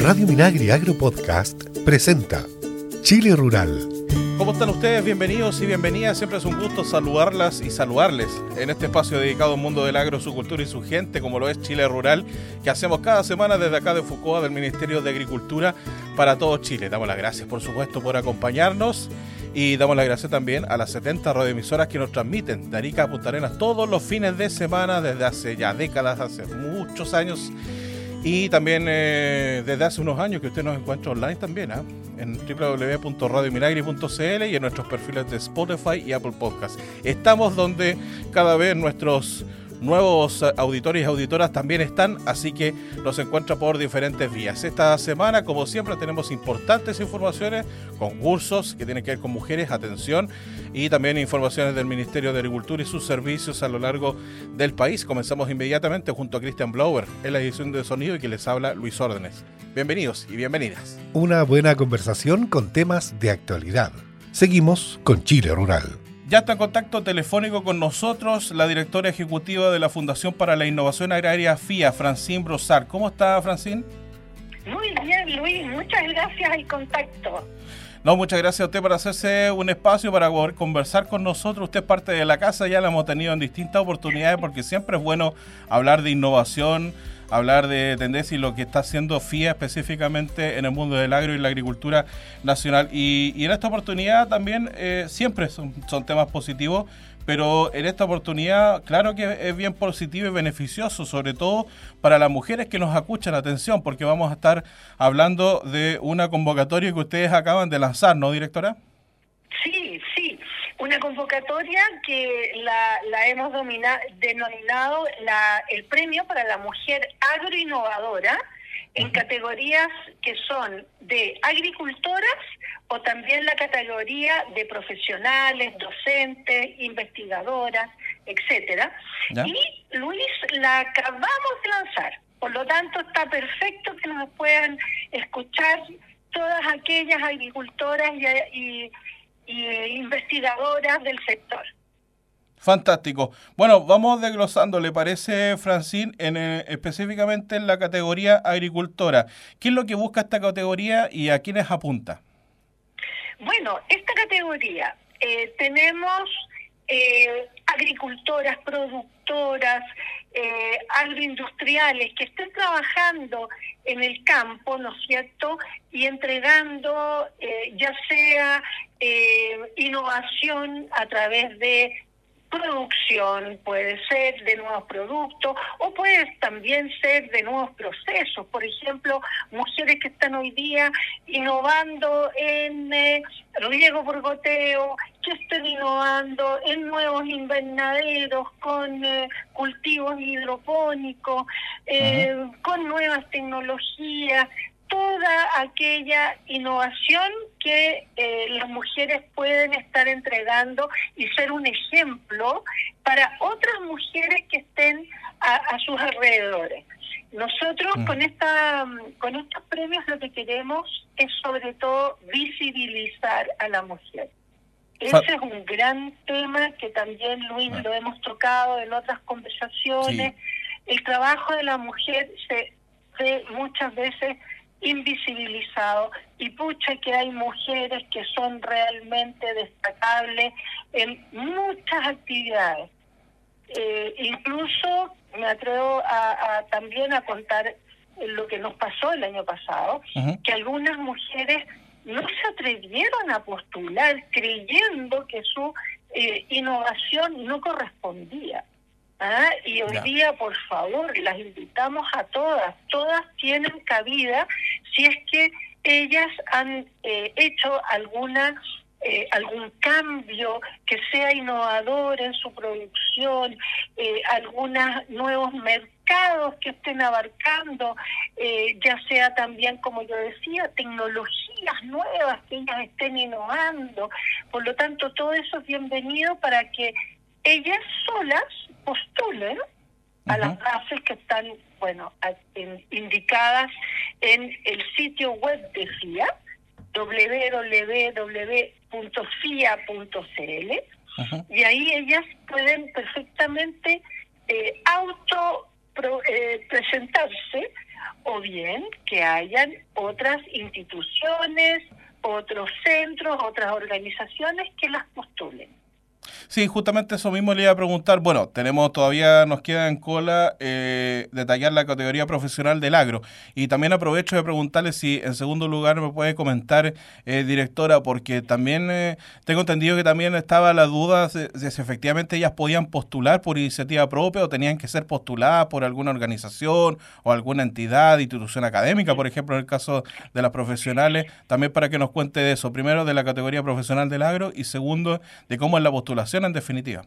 Radio Minagri Agro Podcast presenta Chile Rural. ¿Cómo están ustedes? Bienvenidos y bienvenidas. Siempre es un gusto saludarlas y saludarles en este espacio dedicado al mundo del agro, su cultura y su gente, como lo es Chile Rural, que hacemos cada semana desde acá de Foucault, del Ministerio de Agricultura, para todo Chile. Damos las gracias, por supuesto, por acompañarnos y damos las gracias también a las 70 radioemisoras que nos transmiten de Arica a Punta Arenas todos los fines de semana desde hace ya décadas, hace muchos años. Y también eh, desde hace unos años que usted nos encuentra online también, ¿ah? en www.radiominagri.cl y en nuestros perfiles de Spotify y Apple Podcast. Estamos donde cada vez nuestros nuevos auditores y auditoras también están, así que los encuentra por diferentes vías. Esta semana, como siempre, tenemos importantes informaciones, concursos que tienen que ver con mujeres, atención, y también informaciones del Ministerio de Agricultura y sus servicios a lo largo del país. Comenzamos inmediatamente junto a Christian Blower en la edición de sonido y que les habla Luis Órdenes. Bienvenidos y bienvenidas. Una buena conversación con temas de actualidad. Seguimos con Chile Rural. Ya está en contacto telefónico con nosotros la directora ejecutiva de la Fundación para la Innovación Agraria FIA, Francine Brosar. ¿Cómo está, Francine? Muy bien, Luis. Muchas gracias al contacto. No, muchas gracias a usted por hacerse un espacio para poder conversar con nosotros. Usted es parte de la casa, ya la hemos tenido en distintas oportunidades porque siempre es bueno hablar de innovación, hablar de tendencia y lo que está haciendo FIA específicamente en el mundo del agro y la agricultura nacional. Y, en esta oportunidad también eh, siempre son, temas positivos, pero en esta oportunidad claro que es bien positivo y beneficioso, sobre todo para las mujeres que nos escuchan, atención, porque vamos a estar hablando de una convocatoria que ustedes acaban de lanzar, ¿no, directora? Sí, sí, una convocatoria que la, la hemos denominado la, el premio para la mujer agroinnovadora en categorías que son de agricultoras o también la categoría de profesionales, docentes, investigadoras, etcétera. Y Luis, la acabamos de lanzar. Por lo tanto, está perfecto que nos puedan escuchar todas aquellas agricultoras y y investigadoras del sector. Fantástico. Bueno, vamos desglosando, ¿le parece, Francine, en, eh, específicamente en la categoría agricultora? ¿Qué es lo que busca esta categoría y a quiénes apunta? Bueno, esta categoría eh, tenemos eh, agricultoras, productoras, eh, agroindustriales que estén trabajando en el campo, ¿no es cierto? Y entregando eh, ya sea eh, innovación a través de producción, puede ser de nuevos productos o puede también ser de nuevos procesos. Por ejemplo, mujeres que están hoy día innovando en eh, riego por goteo, que estén innovando en nuevos invernaderos con eh, cultivos hidropónicos, eh, con nuevas tecnologías toda aquella innovación que eh, las mujeres pueden estar entregando y ser un ejemplo para otras mujeres que estén a, sus alrededores. Nosotros mm. con esta con estos premios lo que queremos es sobre todo visibilizar a la mujer. Ese es un gran tema que también Luis lo hemos tocado en otras conversaciones. El trabajo de la mujer se ve muchas veces invisibilizado y pucha que hay mujeres que son realmente destacables en muchas actividades. Eh, incluso me atrevo a, también a contar lo que nos pasó el año pasado, que algunas mujeres no se atrevieron a postular creyendo que su eh, innovación no correspondía. ¿Ah? Y hoy día, por favor, las invitamos a todas, todas tienen cabida si es que ellas han eh, hecho alguna eh, algún cambio que sea innovador en su producción, eh, algunos nuevos mercados que estén abarcando, eh, ya sea también, como yo decía, tecnologías nuevas que ellas estén innovando. Por lo tanto, todo eso es bienvenido para que ellas solas postulen a las bases que están, bueno, indicadas en el sitio web de FIA, www.fia.cl, y ahí ellas pueden perfectamente eh, auto eh, presentarse o bien que hayan otras instituciones, otros centros, otras organizaciones que las postulen. Sí, justamente eso mismo le iba a preguntar. Bueno, tenemos todavía, nos queda en cola eh, detallar la categoría profesional del agro. Y también aprovecho de preguntarle si en segundo lugar me puede comentar, eh, directora, porque también eh, tengo entendido que también estaba la duda de, si efectivamente ellas podían postular por iniciativa propia o tenían que ser postuladas por alguna organización o alguna entidad, institución académica, por ejemplo, en el caso de las profesionales. También para que nos cuente de eso. Primero, de la categoría profesional del agro y segundo, de cómo es la postulación en definitiva.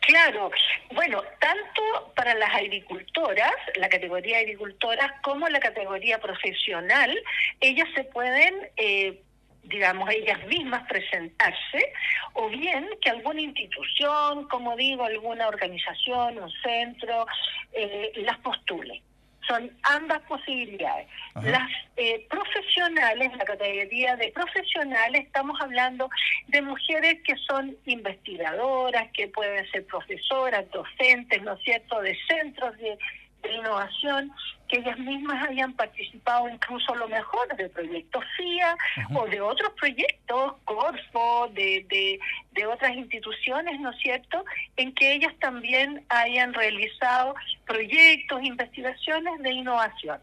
Claro, bueno, tanto para las agricultoras, la categoría agricultoras, como la categoría profesional, ellas se pueden, eh, digamos, ellas mismas presentarse, o bien que alguna institución, como digo, alguna organización, un centro, eh, las postule son ambas posibilidades. Las eh, profesionales, la categoría de profesionales, estamos hablando de mujeres que son investigadoras, que pueden ser profesoras, docentes, ¿no es cierto?, de centros de de innovación, que ellas mismas hayan participado incluso a lo mejor del proyecto FIA o de otros proyectos, Corfo, de, de, de otras instituciones, ¿no es cierto?, en que ellas también hayan realizado proyectos, investigaciones de innovación.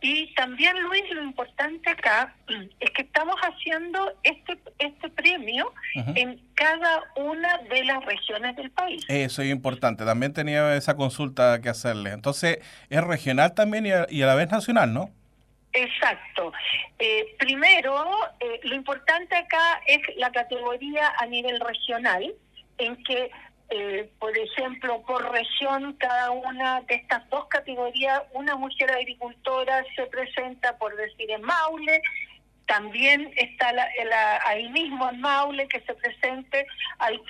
Y también, Luis, lo importante acá es que estamos haciendo este, este premio en cada una de las regiones del país. Eso es importante. También tenía esa consulta que hacerle. Entonces, es regional también y a, la vez nacional, ¿no? Exacto. Eh, primero, eh, lo importante acá es la categoría a nivel regional, en que eh, por ejemplo, por región, cada una de estas dos categorías, una mujer agricultora se presenta, por decir, en Maule, también está la, ahí mismo en Maule que se presente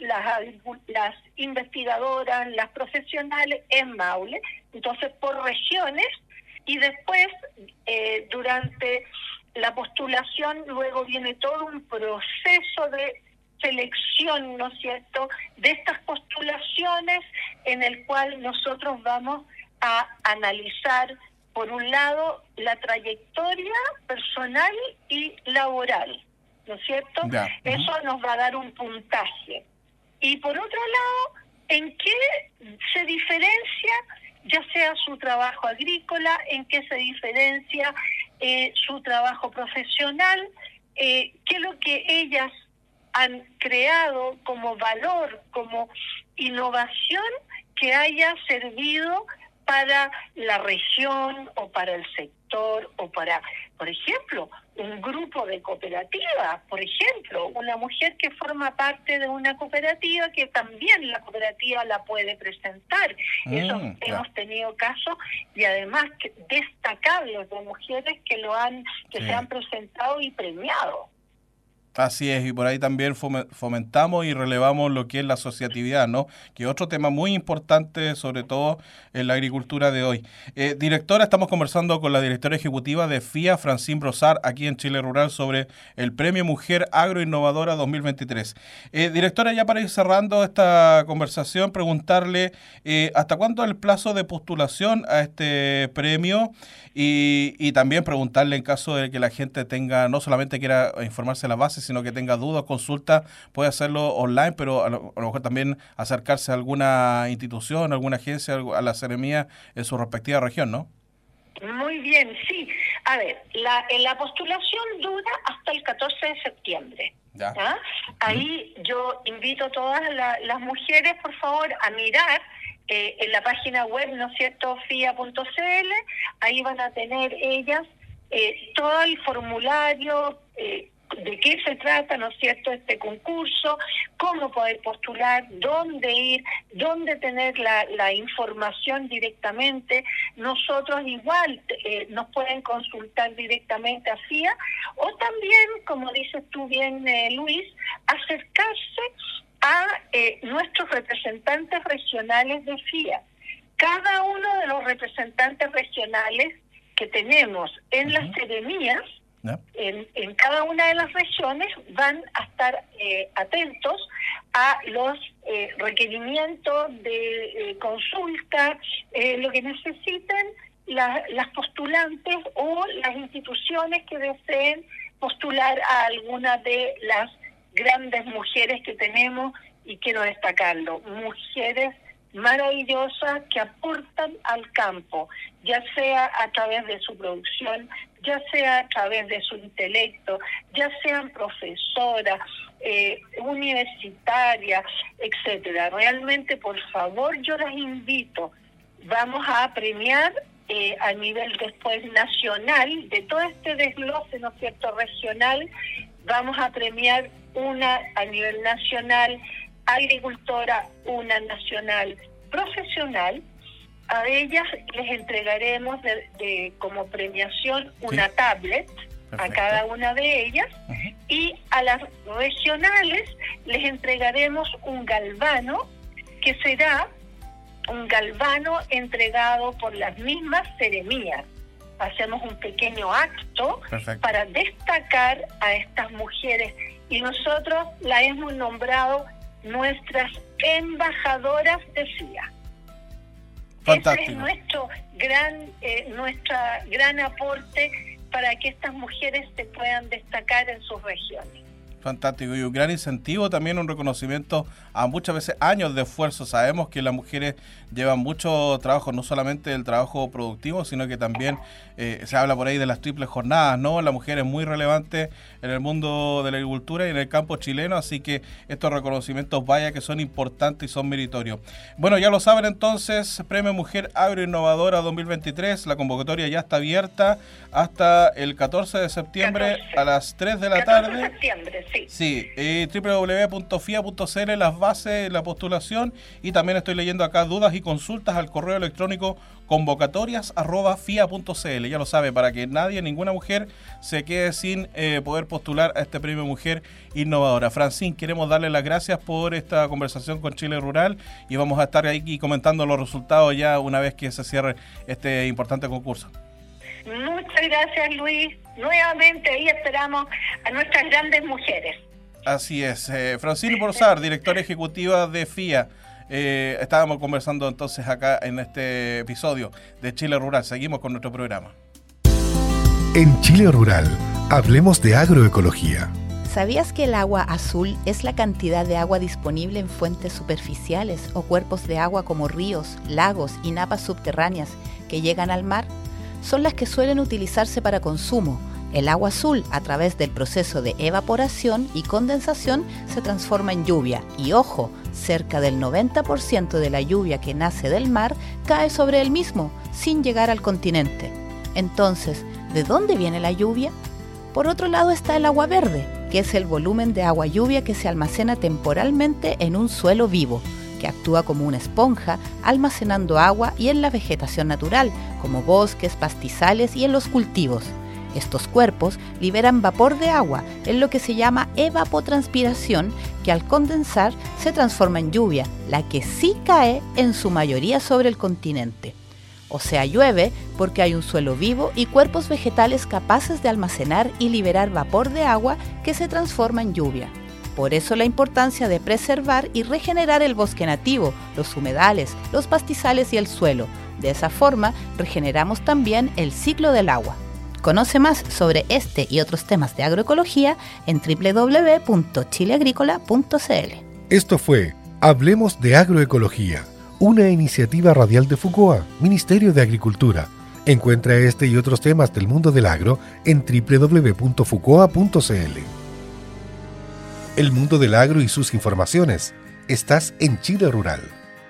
las, las investigadoras, las profesionales en Maule, entonces por regiones, y después eh, durante la postulación luego viene todo un proceso de selección, ¿no es cierto?, de estas postulaciones en el cual nosotros vamos a analizar, por un lado, la trayectoria personal y laboral, ¿no es cierto? Eso nos va a dar un puntaje. Y por otro lado, ¿en qué se diferencia ya sea su trabajo agrícola, en qué se diferencia eh, su trabajo profesional, eh, qué es lo que ellas han creado como valor, como innovación que haya servido para la región o para el sector o para, por ejemplo, un grupo de cooperativas, por ejemplo, una mujer que forma parte de una cooperativa que también la cooperativa la puede presentar. Eso mm, hemos tenido casos y además destacables de mujeres que lo han que se han presentado y premiado. Así es, y por ahí también fomentamos y relevamos lo que es la asociatividad, ¿no? Que es otro tema muy importante, sobre todo en la agricultura de hoy. Eh, directora, estamos conversando con la directora ejecutiva de FIA, Francine Brosar, aquí en Chile Rural, sobre el Premio Mujer Agroinnovadora 2023. Eh, directora, ya para ir cerrando esta conversación, preguntarle eh, hasta cuándo el plazo de postulación a este premio y, y también preguntarle en caso de que la gente tenga, no solamente quiera informarse de la base, sino que tenga dudas, consultas, puede hacerlo online, pero a lo, mejor también acercarse a alguna institución, alguna agencia, a la seremía en su respectiva región, ¿no? Muy bien, sí. A ver, la, la postulación dura hasta el 14 de septiembre. Ya. Ahí yo invito a todas las mujeres, por favor, a mirar eh, en la página web, ¿no es cierto?, fia.cl. Ahí van a tener ellas eh, todo el formulario, eh, de qué se trata, ¿no es cierto?, este concurso, cómo poder postular, dónde ir, dónde tener la, la información directamente. Nosotros igual eh, nos pueden consultar directamente a FIA o también, como dices tú bien, eh, Luis, acercarse a eh, nuestros representantes regionales de FIA. Cada uno de los representantes regionales que tenemos en las seremías, en, en, cada una de las regiones van a estar eh, atentos a los eh, requerimientos de eh, consulta, lo que necesiten las postulantes o las instituciones que deseen postular a alguna de las grandes mujeres que tenemos y quiero destacarlo, mujeres maravillosas que aportan al campo, ya sea a través de su producción, ya sea a través de su intelecto, ya sean profesoras, eh, universitarias, etcétera. Realmente, por favor, yo las invito. Vamos a premiar eh, a nivel después nacional, de todo este desglose, ¿no es cierto?, regional, vamos a premiar una a nivel nacional agricultora, una nacional profesional. A ellas les entregaremos de, como premiación una tablet a cada una de ellas y a las regionales les entregaremos un galvano que será un galvano entregado por las mismas seremías. Hacemos un pequeño acto para destacar a estas mujeres y nosotros la hemos nombrado nuestras embajadoras de FIA. Ese es nuestro gran, eh, nuestra gran aporte para que estas mujeres se puedan destacar en sus regiones. Fantástico y un gran incentivo, también un reconocimiento a muchas veces años de esfuerzo. Sabemos que las mujeres llevan mucho trabajo, no solamente el trabajo productivo, sino que también eh, se habla por ahí de las triples jornadas, ¿no? La mujer es muy relevante en el mundo de la agricultura y en el campo chileno, así que estos reconocimientos vaya que son importantes y son meritorios. Bueno, ya lo saben entonces, Premio Mujer Agroinnovadora 2023, la convocatoria ya está abierta hasta el 14 de septiembre a las 3 de la tarde. De septiembre, sí. Eh, www.fia.cl, las bases, la postulación y también estoy leyendo acá dudas y consultas al correo electrónico convocatorias.fia.cl. Ya lo sabe, para que nadie, ninguna mujer, se quede sin eh, poder postular a este premio Mujer Innovadora. Francine, queremos darle las gracias por esta conversación con Chile Rural y vamos a estar ahí comentando los resultados ya una vez que se cierre este importante concurso. Muchas gracias, Luis. Nuevamente ahí esperamos a nuestras grandes mujeres. Así es. Eh, Francine Borzar, directora ejecutiva de FIA. Eh, estábamos conversando entonces acá en este episodio de Chile Rural. Seguimos con nuestro programa. En Chile Rural, hablemos de agroecología. ¿Sabías que el agua azul es la cantidad de agua disponible en fuentes superficiales o cuerpos de agua como ríos, lagos y napas subterráneas que llegan al mar? Son las que suelen utilizarse para consumo. El agua azul, a través del proceso de evaporación y condensación, se transforma en lluvia. Y ojo, cerca del 90% de la lluvia que nace del mar cae sobre el mismo, sin llegar al continente. Entonces, ¿de dónde viene la lluvia? Por otro lado está el agua verde, que es el volumen de agua lluvia que se almacena temporalmente en un suelo vivo, que actúa como una esponja, almacenando agua y en la vegetación natural, como bosques, pastizales y en los cultivos. Estos cuerpos liberan vapor de agua en lo que se llama evapotranspiración, que al condensar se transforma en lluvia, la que sí cae en su mayoría sobre el continente. O sea, llueve porque hay un suelo vivo y cuerpos vegetales capaces de almacenar y liberar vapor de agua que se transforma en lluvia. Por eso la importancia de preservar y regenerar el bosque nativo, los humedales, los pastizales y el suelo. De esa forma regeneramos también el ciclo del agua. Conoce más sobre este y otros temas de agroecología en www.chileagrícola.cl. Esto fue Hablemos de Agroecología, una iniciativa radial de FUCOA, Ministerio de Agricultura. Encuentra este y otros temas del mundo del agro en www.fucoa.cl. El mundo del agro y sus informaciones. Estás en Chile Rural.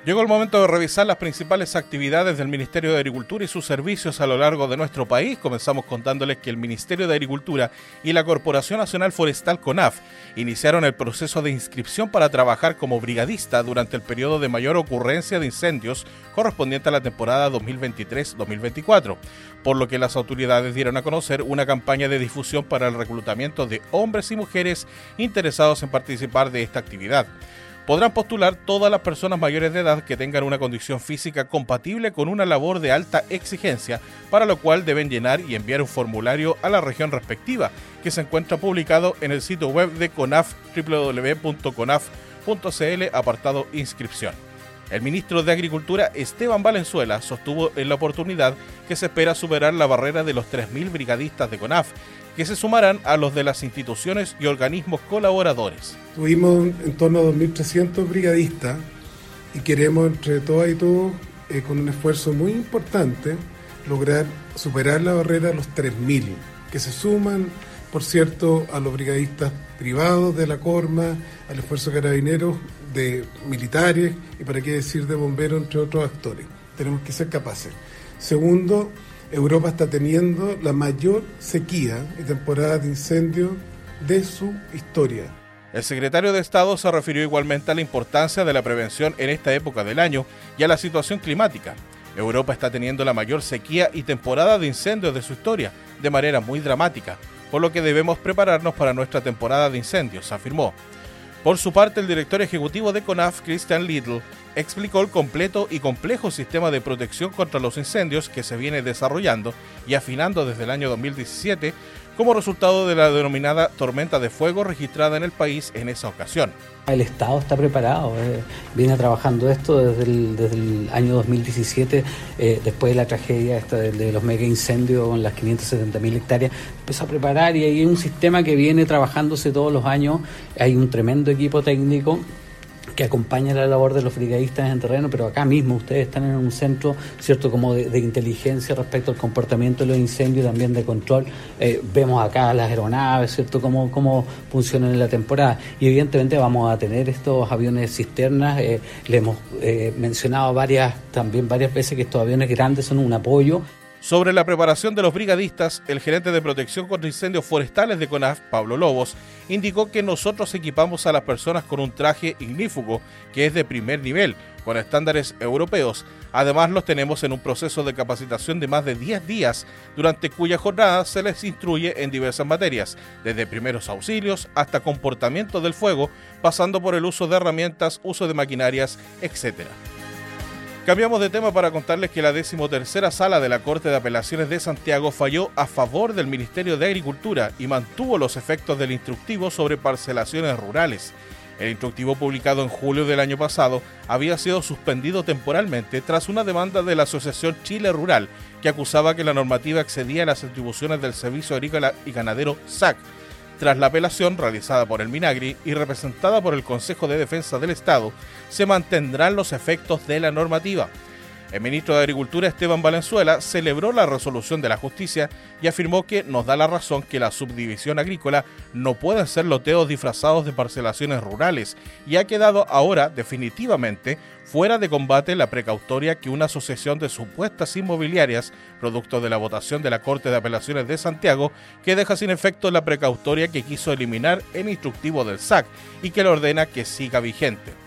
Llegó el momento de revisar las principales actividades del Ministerio de Agricultura y sus servicios a lo largo de nuestro país. Comenzamos contándoles que el Ministerio de Agricultura y la Corporación Nacional Forestal CONAF iniciaron el proceso de inscripción para trabajar como brigadista durante el periodo de mayor ocurrencia de incendios correspondiente a la temporada 2023-2024, por lo que las autoridades dieron a conocer una campaña de difusión para el reclutamiento de hombres y mujeres interesados en participar de esta actividad podrán postular todas las personas mayores de edad que tengan una condición física compatible con una labor de alta exigencia, para lo cual deben llenar y enviar un formulario a la región respectiva, que se encuentra publicado en el sitio web de CONAF www.conaf.cl apartado inscripción. El ministro de Agricultura, Esteban Valenzuela, sostuvo en la oportunidad que se espera superar la barrera de los 3.000 brigadistas de CONAF, que se sumarán a los de las instituciones y organismos colaboradores. Tuvimos en torno a 2.300 brigadistas y queremos entre todas y todos, eh, con un esfuerzo muy importante, lograr superar la barrera de los 3.000, que se suman, por cierto, a los brigadistas privados de la Corma, al esfuerzo carabineros de militares y para qué decir de bomberos, entre otros actores. Tenemos que ser capaces. Segundo, Europa está teniendo la mayor sequía y temporada de incendios de su historia. El secretario de Estado se refirió igualmente a la importancia de la prevención en esta época del año y a la situación climática. Europa está teniendo la mayor sequía y temporada de incendios de su historia, de manera muy dramática, por lo que debemos prepararnos para nuestra temporada de incendios, afirmó. Por su parte, el director ejecutivo de CONAF, Christian Little, explicó el completo y complejo sistema de protección contra los incendios que se viene desarrollando y afinando desde el año 2017 como resultado de la denominada tormenta de fuego registrada en el país en esa ocasión. El Estado está preparado, eh, viene trabajando esto desde el, año 2017, eh, después de la tragedia de, los mega incendios con las 570.000 hectáreas, empezó a preparar y hay un sistema que viene trabajándose todos los años, hay un tremendo equipo técnico que acompaña la labor de los brigadistas en terreno, pero acá mismo ustedes están en un centro, ¿cierto?, como de, inteligencia respecto al comportamiento de los incendios también de control. Eh, vemos acá las aeronaves, ¿cierto?, cómo, cómo funcionan en la temporada. Y evidentemente vamos a tener estos aviones cisternas, eh, le hemos eh, mencionado varias, también varias veces que estos aviones grandes son un apoyo. Sobre la preparación de los brigadistas, el gerente de protección contra incendios forestales de CONAF, Pablo Lobos, indicó que nosotros equipamos a las personas con un traje ignífugo que es de primer nivel, con estándares europeos. Además, los tenemos en un proceso de capacitación de más de 10 días, durante cuya jornada se les instruye en diversas materias, desde primeros auxilios hasta comportamiento del fuego, pasando por el uso de herramientas, uso de maquinarias, etc. Cambiamos de tema para contarles que la decimotercera sala de la Corte de Apelaciones de Santiago falló a favor del Ministerio de Agricultura y mantuvo los efectos del instructivo sobre parcelaciones rurales. El instructivo publicado en julio del año pasado había sido suspendido temporalmente tras una demanda de la Asociación Chile Rural que acusaba que la normativa excedía las atribuciones del Servicio Agrícola y Ganadero SAC tras la apelación realizada por el Minagri y representada por el Consejo de Defensa del Estado, se mantendrán los efectos de la normativa. El ministro de Agricultura Esteban Valenzuela celebró la resolución de la justicia y afirmó que nos da la razón que la subdivisión agrícola no pueden ser loteos disfrazados de parcelaciones rurales y ha quedado ahora definitivamente fuera de combate la precautoria que una asociación de supuestas inmobiliarias, producto de la votación de la Corte de Apelaciones de Santiago, que deja sin efecto la precautoria que quiso eliminar el instructivo del SAC y que le ordena que siga vigente.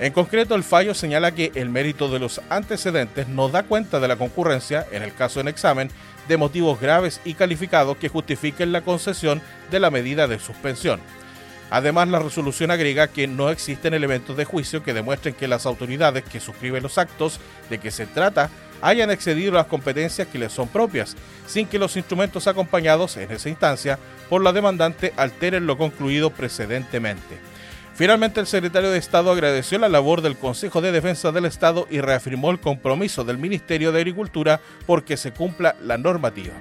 En concreto, el fallo señala que el mérito de los antecedentes no da cuenta de la concurrencia, en el caso en examen, de motivos graves y calificados que justifiquen la concesión de la medida de suspensión. Además, la resolución agrega que no existen elementos de juicio que demuestren que las autoridades que suscriben los actos de que se trata hayan excedido las competencias que les son propias, sin que los instrumentos acompañados en esa instancia por la demandante alteren lo concluido precedentemente. Finalmente, el secretario de Estado agradeció la labor del Consejo de Defensa del Estado y reafirmó el compromiso del Ministerio de Agricultura porque se cumpla la normativa.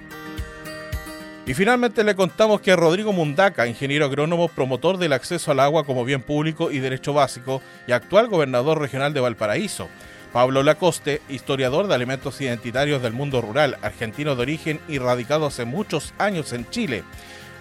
Y finalmente le contamos que Rodrigo Mundaca, ingeniero agrónomo, promotor del acceso al agua como bien público y derecho básico y actual gobernador regional de Valparaíso, Pablo Lacoste, historiador de alimentos identitarios del mundo rural, argentino de origen y radicado hace muchos años en Chile,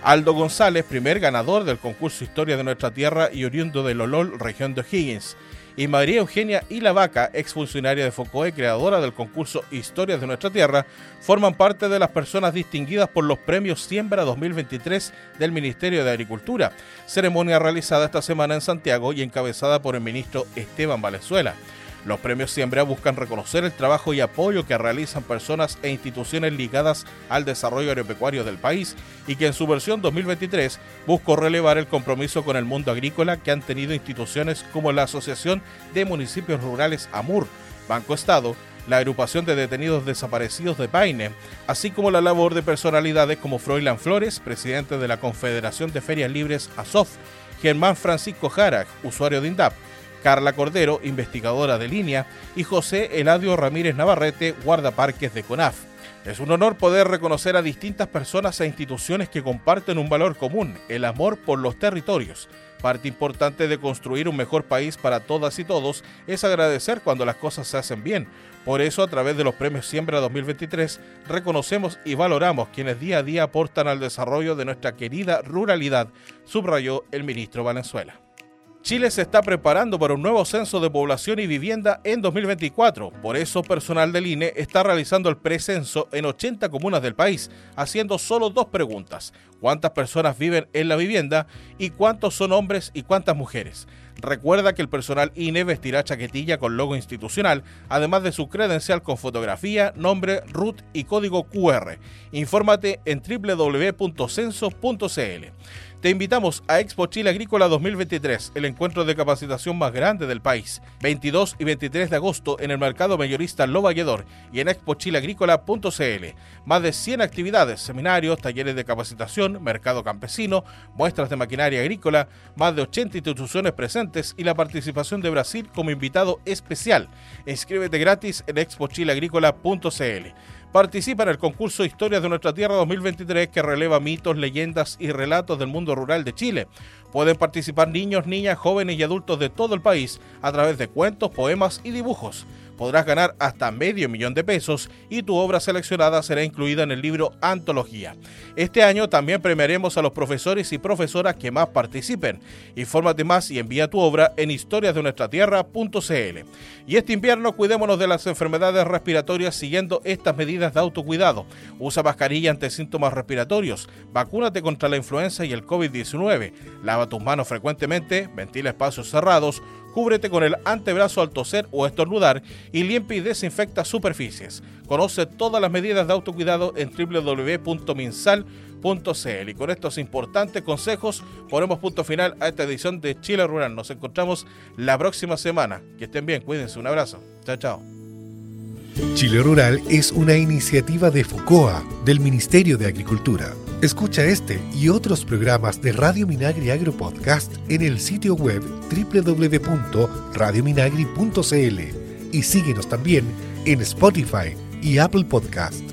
Aldo González, primer ganador del concurso Historia de Nuestra Tierra y oriundo de Lolol, región de O'Higgins. Y María Eugenia Ilavaca, exfuncionaria de FOCOE, creadora del concurso Historias de Nuestra Tierra, forman parte de las personas distinguidas por los premios Siembra 2023 del Ministerio de Agricultura, ceremonia realizada esta semana en Santiago y encabezada por el ministro Esteban Valenzuela. Los premios Siembra buscan reconocer el trabajo y apoyo que realizan personas e instituciones ligadas al desarrollo agropecuario del país y que en su versión 2023 buscó relevar el compromiso con el mundo agrícola que han tenido instituciones como la Asociación de Municipios Rurales AMUR, Banco Estado, la agrupación de detenidos desaparecidos de Paine, así como la labor de personalidades como Froilán Flores, presidente de la Confederación de Ferias Libres ASOF, Germán Francisco Jara, usuario de INDAP, Carla Cordero, investigadora de línea, y José Eladio Ramírez Navarrete, guardaparques de CONAF. Es un honor poder reconocer a distintas personas e instituciones que comparten un valor común, el amor por los territorios. Parte importante de construir un mejor país para todas y todos es agradecer cuando las cosas se hacen bien. Por eso, a través de los premios Siembra 2023, reconocemos y valoramos quienes día a día aportan al desarrollo de nuestra querida ruralidad, subrayó el ministro Valenzuela. Chile se está preparando para un nuevo censo de población y vivienda en 2024. Por eso, personal del INE está realizando el precenso en 80 comunas del país, haciendo solo dos preguntas. ¿Cuántas personas viven en la vivienda y cuántos son hombres y cuántas mujeres? Recuerda que el personal INE vestirá chaquetilla con logo institucional, además de su credencial con fotografía, nombre, RUT y código QR. Infórmate en www.censo.cl. Te invitamos a Expo Chile Agrícola 2023, el encuentro de capacitación más grande del país, 22 y 23 de agosto en el mercado mayorista Lo Valledor y en expochileagrícola.cl. Más de 100 actividades, seminarios, talleres de capacitación, mercado campesino, muestras de maquinaria agrícola, más de 80 instituciones presentes y la participación de Brasil como invitado especial. Inscríbete gratis en expochileagrícola.cl. Participa en el concurso Historias de nuestra Tierra 2023 que releva mitos, leyendas y relatos del mundo rural de Chile. Pueden participar niños, niñas, jóvenes y adultos de todo el país a través de cuentos, poemas y dibujos podrás ganar hasta medio millón de pesos y tu obra seleccionada será incluida en el libro Antología. Este año también premiaremos a los profesores y profesoras que más participen. Infórmate más y envía tu obra en historiasdenuestratierra.cl. Y este invierno cuidémonos de las enfermedades respiratorias siguiendo estas medidas de autocuidado. Usa mascarilla ante síntomas respiratorios, vacúnate contra la influenza y el COVID-19, lava tus manos frecuentemente, ventila espacios cerrados, cúbrete con el antebrazo al toser o estornudar y limpia y desinfecta superficies. Conoce todas las medidas de autocuidado en www.minsal.cl. Y con estos importantes consejos ponemos punto final a esta edición de Chile Rural. Nos encontramos la próxima semana. Que estén bien, cuídense. Un abrazo. Chao, chao. Chile Rural es una iniciativa de FUCOA, del Ministerio de Agricultura. Escucha este y otros programas de Radio Minagri Agro Podcast en el sitio web www.radiominagri.cl y síguenos también en Spotify y Apple Podcast.